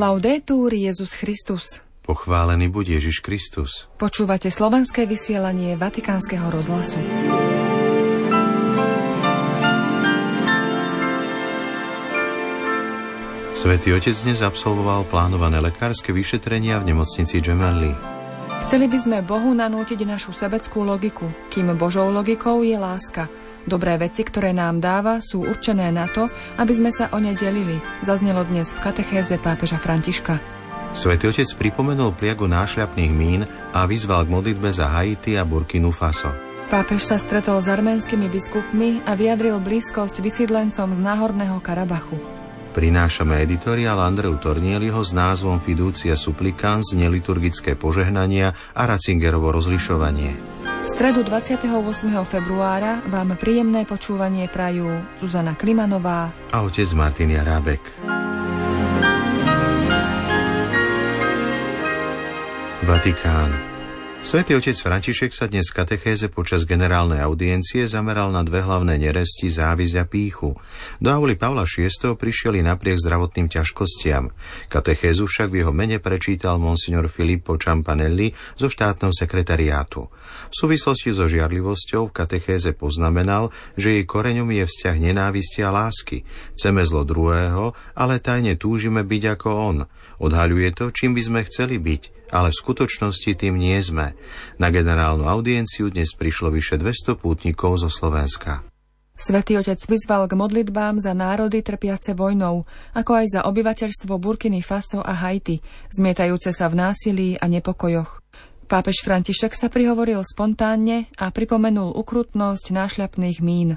Laudetur Jezus Christus. Pochválený buď Ježiš Kristus. Počúvate slovenské vysielanie Vatikánskeho rozhlasu. Svetý Otec dnes absolvoval plánované lekárske vyšetrenia v nemocnici Gemelli. Chceli by sme Bohu nanútiť našu sebeckú logiku, kým Božou logikou je láska – Dobré veci, ktoré nám dáva, sú určené na to, aby sme sa o ne delili, zaznelo dnes v katechéze pápeža Františka. Svetý otec pripomenul pliagu nášľapných mín a vyzval k modlitbe za Haiti a Burkinu Faso. Pápež sa stretol s arménskymi biskupmi a vyjadril blízkosť vysídlencom z Náhorného Karabachu. Prinášame editoriál Andreu Tornieliho s názvom Fiducia Supplicans, neliturgické požehnania a Ratzingerovo rozlišovanie. Stredu 28. februára vám príjemné počúvanie prajú Zuzana Klimanová a otec Martin Jarábek. Vatikán. Svetý otec František sa dnes v katechéze počas generálnej audiencie zameral na dve hlavné neresti závisť a píchu. Do auly Pavla VI prišiel napriek zdravotným ťažkostiam. Katechézu však v jeho mene prečítal monsignor Filippo Ciampanelli zo štátneho sekretariátu. V súvislosti so žiarlivosťou v katechéze poznamenal, že jej koreňom je vzťah nenávisti a lásky. Chceme zlo druhého, ale tajne túžime byť ako on. Odhaľuje to, čím by sme chceli byť, ale v skutočnosti tým nie sme. Na generálnu audienciu dnes prišlo vyše 200 pútnikov zo Slovenska. Svetý otec vyzval k modlitbám za národy trpiace vojnou, ako aj za obyvateľstvo Burkiny Faso a Haiti, zmietajúce sa v násilí a nepokojoch. Pápež František sa prihovoril spontánne a pripomenul ukrutnosť nášľapných mín.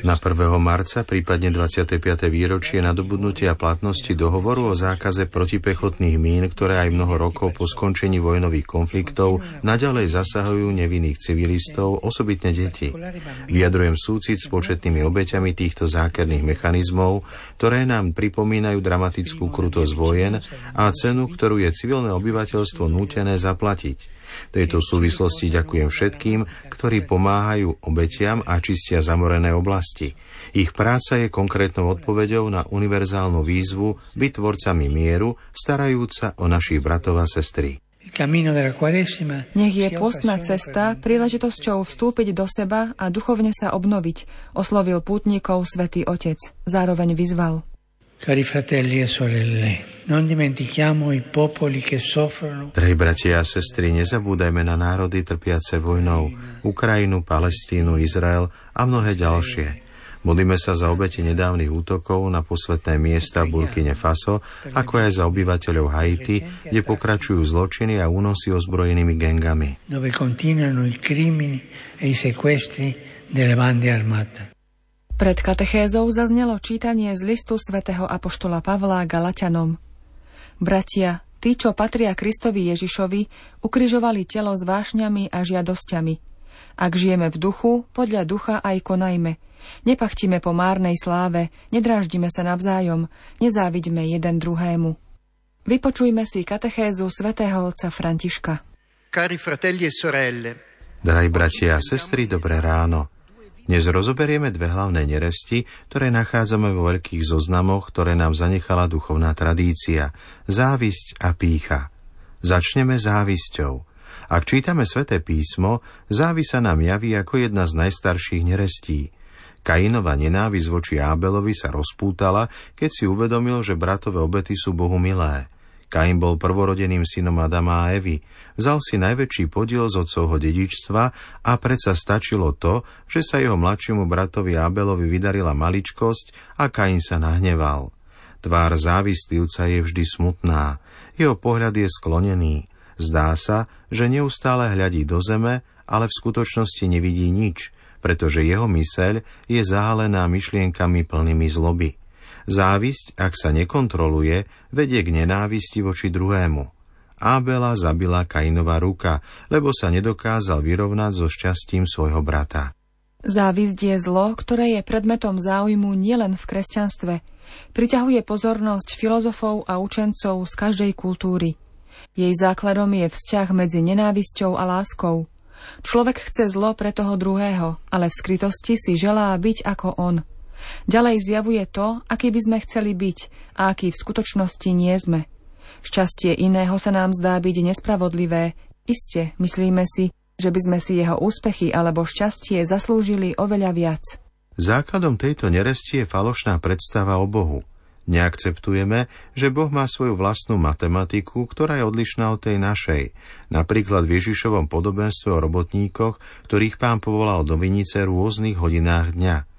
Na 1. marca, prípadne 25. výročie nadobudnutia platnosti dohovoru o zákaze protipechotných mín, ktoré aj mnoho rokov po skončení vojnových konfliktov naďalej zasahujú nevinných civilistov, osobitne deti. Vyjadrujem súcit s početnými obeťami týchto zákerných mechanizmov, ktoré nám pripomínajú dramatickú krutosť vojen a cenu, ktorú je civilné obyvateľstvo nútené zaplatiť. V tejto súvislosti ďakujem všetkým, ktorí pomáhajú obetiam a čistia zamorené oblasti. Ich práca je konkrétnou odpoveďou na univerzálnu výzvu byť tvorcami mieru, starajúca o našich bratov a sestry. Nech je postná cesta príležitosťou vstúpiť do seba a duchovne sa obnoviť, oslovil pútnikov svätý Otec. Zároveň vyzval. Cari fratelli e sorelle, non dimentichiamo i popoli che soffrono. Drahí bratia a sestry, nezabúdajme na národy trpiace vojnou, Ukrajinu, Palestínu, Izrael a mnohé ďalšie. Modlíme sa za obete nedávnych útokov na posvetné miesta v Burkine Faso, ako aj za obyvateľov Haiti, kde pokračujú zločiny a únosy ozbrojenými gengami. Dove continuano i crimini e i sequestri delle bande armate. Pred katechézou zaznelo čítanie z listu svätého Apoštola Pavla Galatianom. Bratia, tí, čo patria Kristovi Ježišovi, ukrižovali telo s vášňami a žiadosťami. Ak žijeme v duchu, podľa ducha aj konajme. Nepachtime po márnej sláve, nedráždime sa navzájom, nezávidme jeden druhému. Vypočujme si katechézu svätého otca Františka. Cari fratelli e sorelle, Drahí bratia a sestry, dobré ráno. Dnes rozoberieme dve hlavné neresti, ktoré nachádzame vo veľkých zoznamoch, ktoré nám zanechala duchovná tradícia. Závisť a pícha. Začneme závisťou. Ak čítame sväté písmo, závisa nám javí ako jedna z najstarších nerestí. Kainova nenávisť voči Ábelovi sa rozpútala, keď si uvedomil, že bratové obety sú Bohu milé. Kain bol prvorodeným synom Adama a Evy. Vzal si najväčší podiel z otcovho dedičstva a predsa stačilo to, že sa jeho mladšiemu bratovi Abelovi vydarila maličkosť a Kain sa nahneval. Tvár závistlivca je vždy smutná. Jeho pohľad je sklonený. Zdá sa, že neustále hľadí do zeme, ale v skutočnosti nevidí nič, pretože jeho myseľ je zahalená myšlienkami plnými zloby. Závisť, ak sa nekontroluje, vedie k nenávisti voči druhému. Ábela zabila Kainová ruka, lebo sa nedokázal vyrovnať so šťastím svojho brata. Závisť je zlo, ktoré je predmetom záujmu nielen v kresťanstve. Priťahuje pozornosť filozofov a učencov z každej kultúry. Jej základom je vzťah medzi nenávisťou a láskou. Človek chce zlo pre toho druhého, ale v skrytosti si želá byť ako on – Ďalej zjavuje to, aký by sme chceli byť a aký v skutočnosti nie sme. Šťastie iného sa nám zdá byť nespravodlivé. Iste, myslíme si, že by sme si jeho úspechy alebo šťastie zaslúžili oveľa viac. Základom tejto neresti je falošná predstava o Bohu. Neakceptujeme, že Boh má svoju vlastnú matematiku, ktorá je odlišná od tej našej. Napríklad v Ježišovom podobenstve o robotníkoch, ktorých pán povolal do vinice v rôznych hodinách dňa.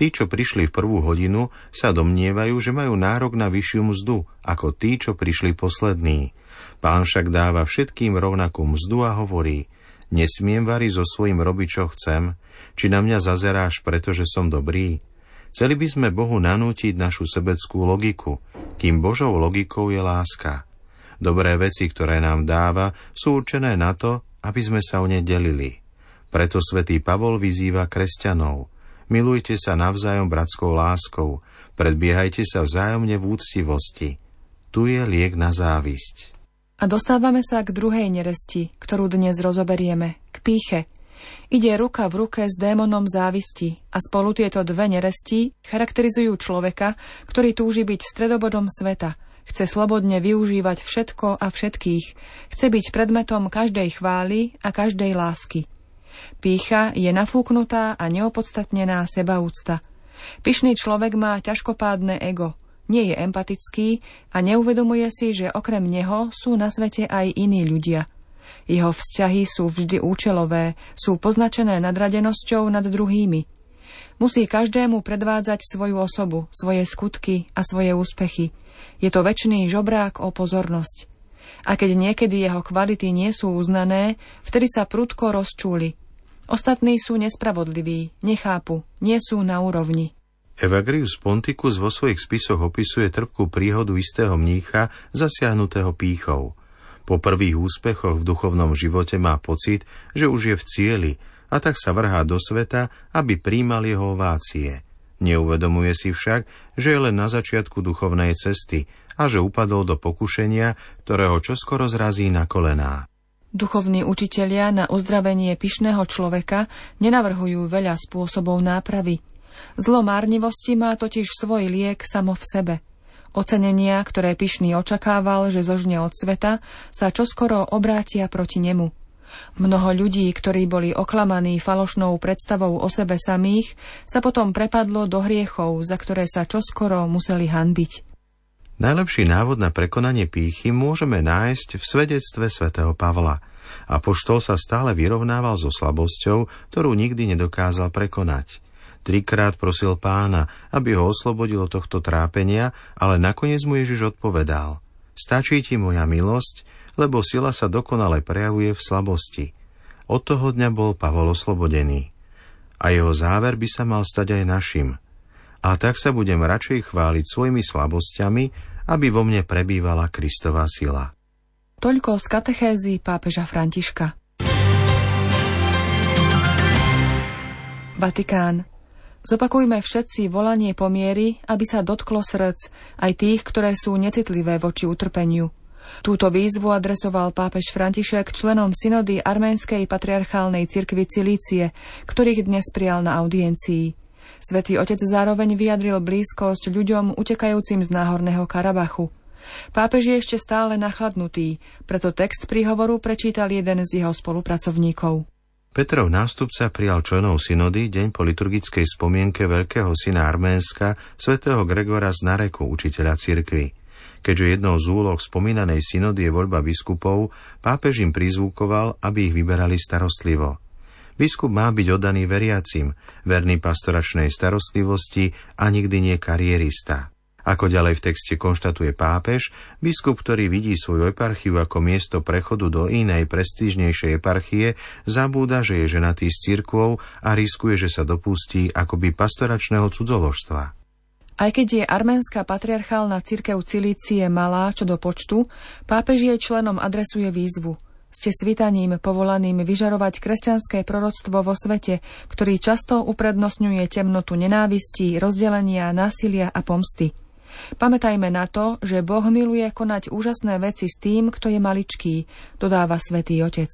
Tí, čo prišli v prvú hodinu, sa domnievajú, že majú nárok na vyššiu mzdu, ako tí, čo prišli poslední. Pán však dáva všetkým rovnakú mzdu a hovorí, nesmiem variť so svojím robiť, čo chcem, či na mňa zazeráš, pretože som dobrý, Chceli by sme Bohu nanútiť našu sebeckú logiku, kým Božou logikou je láska. Dobré veci, ktoré nám dáva, sú určené na to, aby sme sa o ne delili. Preto svätý Pavol vyzýva kresťanov. Milujte sa navzájom bratskou láskou, predbiehajte sa vzájomne v úctivosti. Tu je liek na závisť. A dostávame sa k druhej neresti, ktorú dnes rozoberieme, k píche – Ide ruka v ruke s démonom závisti a spolu tieto dve neresti charakterizujú človeka, ktorý túži byť stredobodom sveta, chce slobodne využívať všetko a všetkých, chce byť predmetom každej chvály a každej lásky. Pícha je nafúknutá a neopodstatnená sebaúcta. Pyšný človek má ťažkopádne ego, nie je empatický a neuvedomuje si, že okrem neho sú na svete aj iní ľudia – jeho vzťahy sú vždy účelové, sú poznačené nadradenosťou nad druhými. Musí každému predvádzať svoju osobu, svoje skutky a svoje úspechy. Je to väčší žobrák o pozornosť. A keď niekedy jeho kvality nie sú uznané, vtedy sa prudko rozčúli. Ostatní sú nespravodliví, nechápu, nie sú na úrovni. Evagrius Ponticus vo svojich spisoch opisuje trpkú príhodu istého mnícha zasiahnutého pýchou. Po prvých úspechoch v duchovnom živote má pocit, že už je v cieli a tak sa vrhá do sveta, aby príjmal jeho ovácie. Neuvedomuje si však, že je len na začiatku duchovnej cesty a že upadol do pokušenia, ktorého čoskoro zrazí na kolená. Duchovní učitelia na uzdravenie pyšného človeka nenavrhujú veľa spôsobov nápravy. Zlo márnivosti má totiž svoj liek samo v sebe – Ocenenia, ktoré Pyšný očakával, že zožne od sveta, sa čoskoro obrátia proti nemu. Mnoho ľudí, ktorí boli oklamaní falošnou predstavou o sebe samých, sa potom prepadlo do hriechov, za ktoré sa čoskoro museli hanbiť. Najlepší návod na prekonanie pýchy môžeme nájsť v svedectve svätého Pavla. A poštol sa stále vyrovnával so slabosťou, ktorú nikdy nedokázal prekonať. Trikrát prosil pána, aby ho oslobodil od tohto trápenia, ale nakoniec mu Ježiš odpovedal. Stačí ti moja milosť, lebo sila sa dokonale prejavuje v slabosti. Od toho dňa bol Pavol oslobodený. A jeho záver by sa mal stať aj našim. A tak sa budem radšej chváliť svojimi slabosťami, aby vo mne prebývala Kristová sila. Toľko z katechézy pápeža Františka. Vatikán. Zopakujme všetci volanie pomiery, aby sa dotklo srdc, aj tých, ktoré sú necitlivé voči utrpeniu. Túto výzvu adresoval pápež František členom synody Arménskej patriarchálnej cirkvi Cilície, ktorých dnes prijal na audiencii. Svetý otec zároveň vyjadril blízkosť ľuďom utekajúcim z náhorného Karabachu. Pápež je ešte stále nachladnutý, preto text príhovoru prečítal jeden z jeho spolupracovníkov. Petrov nástupca prijal členov synody deň po liturgickej spomienke veľkého syna Arménska, svätého Gregora z Nareku, učiteľa cirkvy. Keďže jednou z úloh spomínanej synody je voľba biskupov, pápež im prizvukoval, aby ich vyberali starostlivo. Biskup má byť oddaný veriacim, verný pastoračnej starostlivosti a nikdy nie karierista. Ako ďalej v texte konštatuje pápež, biskup, ktorý vidí svoju eparchiu ako miesto prechodu do inej prestížnejšej eparchie, zabúda, že je ženatý s cirkvou a riskuje, že sa dopustí akoby pastoračného cudzoložstva. Aj keď je arménska patriarchálna cirkev Cilície malá čo do počtu, pápež jej členom adresuje výzvu. Ste svitaním povolaným vyžarovať kresťanské proroctvo vo svete, ktorý často uprednostňuje temnotu nenávistí, rozdelenia, násilia a pomsty. Pamätajme na to, že Boh miluje konať úžasné veci s tým, kto je maličký, dodáva svätý Otec.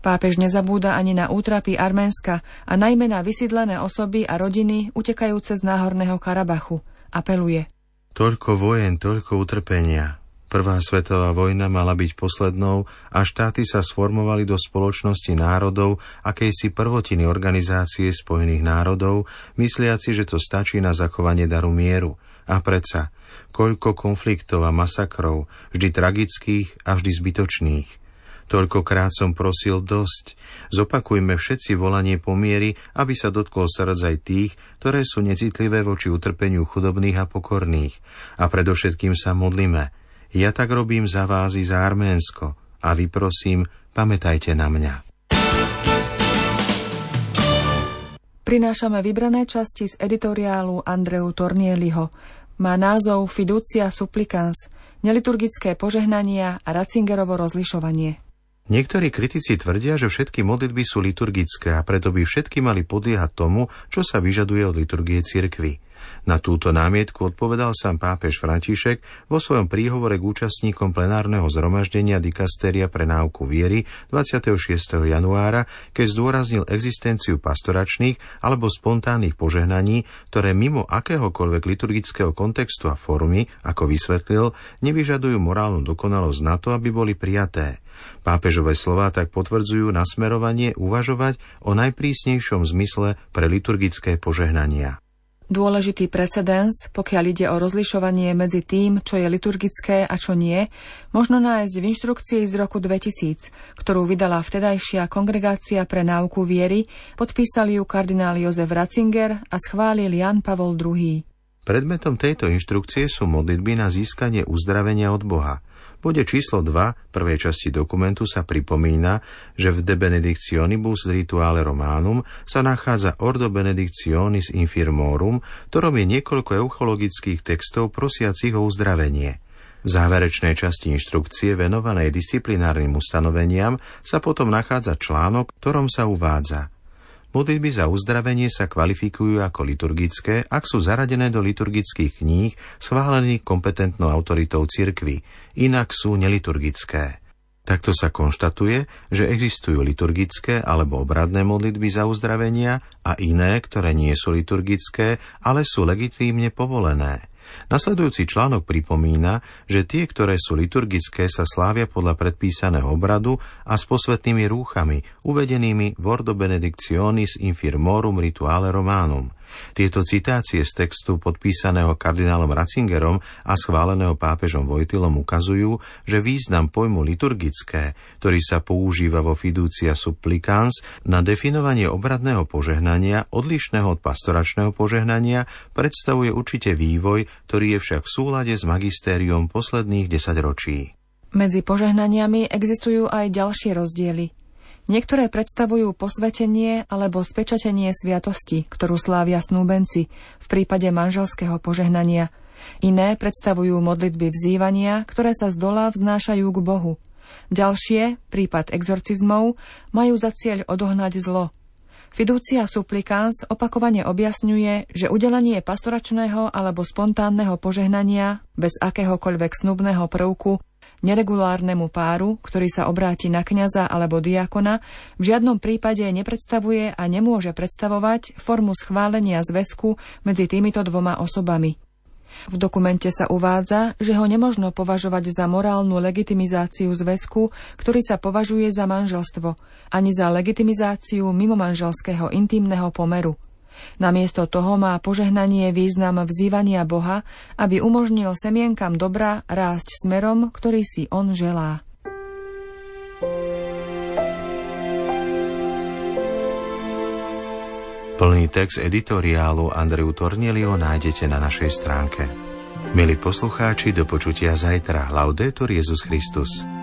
Pápež nezabúda ani na útrapy Arménska a najmä na vysídlené osoby a rodiny utekajúce z náhorného Karabachu. Apeluje. Toľko vojen, toľko utrpenia. Prvá svetová vojna mala byť poslednou a štáty sa sformovali do spoločnosti národov akejsi prvotiny organizácie Spojených národov, mysliaci, že to stačí na zachovanie daru mieru. A predsa, koľko konfliktov a masakrov, vždy tragických a vždy zbytočných. Toľkokrát som prosil dosť. Zopakujme všetci volanie pomiery, aby sa dotkol srdc aj tých, ktoré sú necitlivé voči utrpeniu chudobných a pokorných. A predovšetkým sa modlíme. Ja tak robím za vás i za Arménsko. A vy prosím, pamätajte na mňa. Prinášame vybrané časti z editoriálu Andreu Tornieliho. Má názov Fiducia supplicans, neliturgické požehnania a Ratzingerovo rozlišovanie. Niektorí kritici tvrdia, že všetky modlitby sú liturgické a preto by všetky mali podliehať tomu, čo sa vyžaduje od liturgie cirkvy. Na túto námietku odpovedal sám pápež František vo svojom príhovore k účastníkom plenárneho zhromaždenia dikasteria pre náuku viery 26. januára, keď zdôraznil existenciu pastoračných alebo spontánnych požehnaní, ktoré mimo akéhokoľvek liturgického kontextu a formy, ako vysvetlil, nevyžadujú morálnu dokonalosť na to, aby boli prijaté. Pápežové slová tak potvrdzujú nasmerovanie uvažovať o najprísnejšom zmysle pre liturgické požehnania. Dôležitý precedens, pokiaľ ide o rozlišovanie medzi tým, čo je liturgické a čo nie, možno nájsť v inštrukcii z roku 2000, ktorú vydala vtedajšia Kongregácia pre náuku viery, podpísali ju kardinál Jozef Ratzinger a schválil Jan Pavol II. Predmetom tejto inštrukcie sú modlitby na získanie uzdravenia od Boha – bode číslo 2 prvej časti dokumentu sa pripomína, že v De Benedictionibus Rituale Romanum sa nachádza Ordo Benedictionis Infirmorum, ktorom je niekoľko euchologických textov prosiacich o uzdravenie. V záverečnej časti inštrukcie venovanej disciplinárnym ustanoveniam sa potom nachádza článok, ktorom sa uvádza – Modlitby za uzdravenie sa kvalifikujú ako liturgické, ak sú zaradené do liturgických kníh schválených kompetentnou autoritou cirkvy, inak sú neliturgické. Takto sa konštatuje, že existujú liturgické alebo obradné modlitby za uzdravenia a iné, ktoré nie sú liturgické, ale sú legitímne povolené. Nasledujúci článok pripomína, že tie, ktoré sú liturgické, sa slávia podľa predpísaného obradu a s posvetnými rúchami, uvedenými v Ordo Benedictionis Infirmorum Rituale Romanum – tieto citácie z textu podpísaného kardinálom Ratzingerom a schváleného pápežom Vojtilom ukazujú, že význam pojmu liturgické, ktorý sa používa vo fiducia supplicans na definovanie obradného požehnania, odlišného od pastoračného požehnania, predstavuje určite vývoj, ktorý je však v súlade s magistériom posledných desaťročí. Medzi požehnaniami existujú aj ďalšie rozdiely. Niektoré predstavujú posvetenie alebo spečatenie sviatosti, ktorú slávia snúbenci v prípade manželského požehnania. Iné predstavujú modlitby vzývania, ktoré sa z dola vznášajú k Bohu. Ďalšie, prípad exorcizmov, majú za cieľ odohnať zlo. Fiducia supplicans opakovane objasňuje, že udelenie pastoračného alebo spontánneho požehnania bez akéhokoľvek snubného prvku neregulárnemu páru, ktorý sa obráti na kňaza alebo diakona, v žiadnom prípade nepredstavuje a nemôže predstavovať formu schválenia zväzku medzi týmito dvoma osobami. V dokumente sa uvádza, že ho nemožno považovať za morálnu legitimizáciu zväzku, ktorý sa považuje za manželstvo, ani za legitimizáciu mimomanželského intimného pomeru – Namiesto toho má požehnanie význam vzývania Boha, aby umožnil semienkam dobra rásť smerom, ktorý si on želá. Plný text editoriálu Andreu Tornielio nájdete na našej stránke. Milí poslucháči, do počutia zajtra. Laudetur Jezus Christus.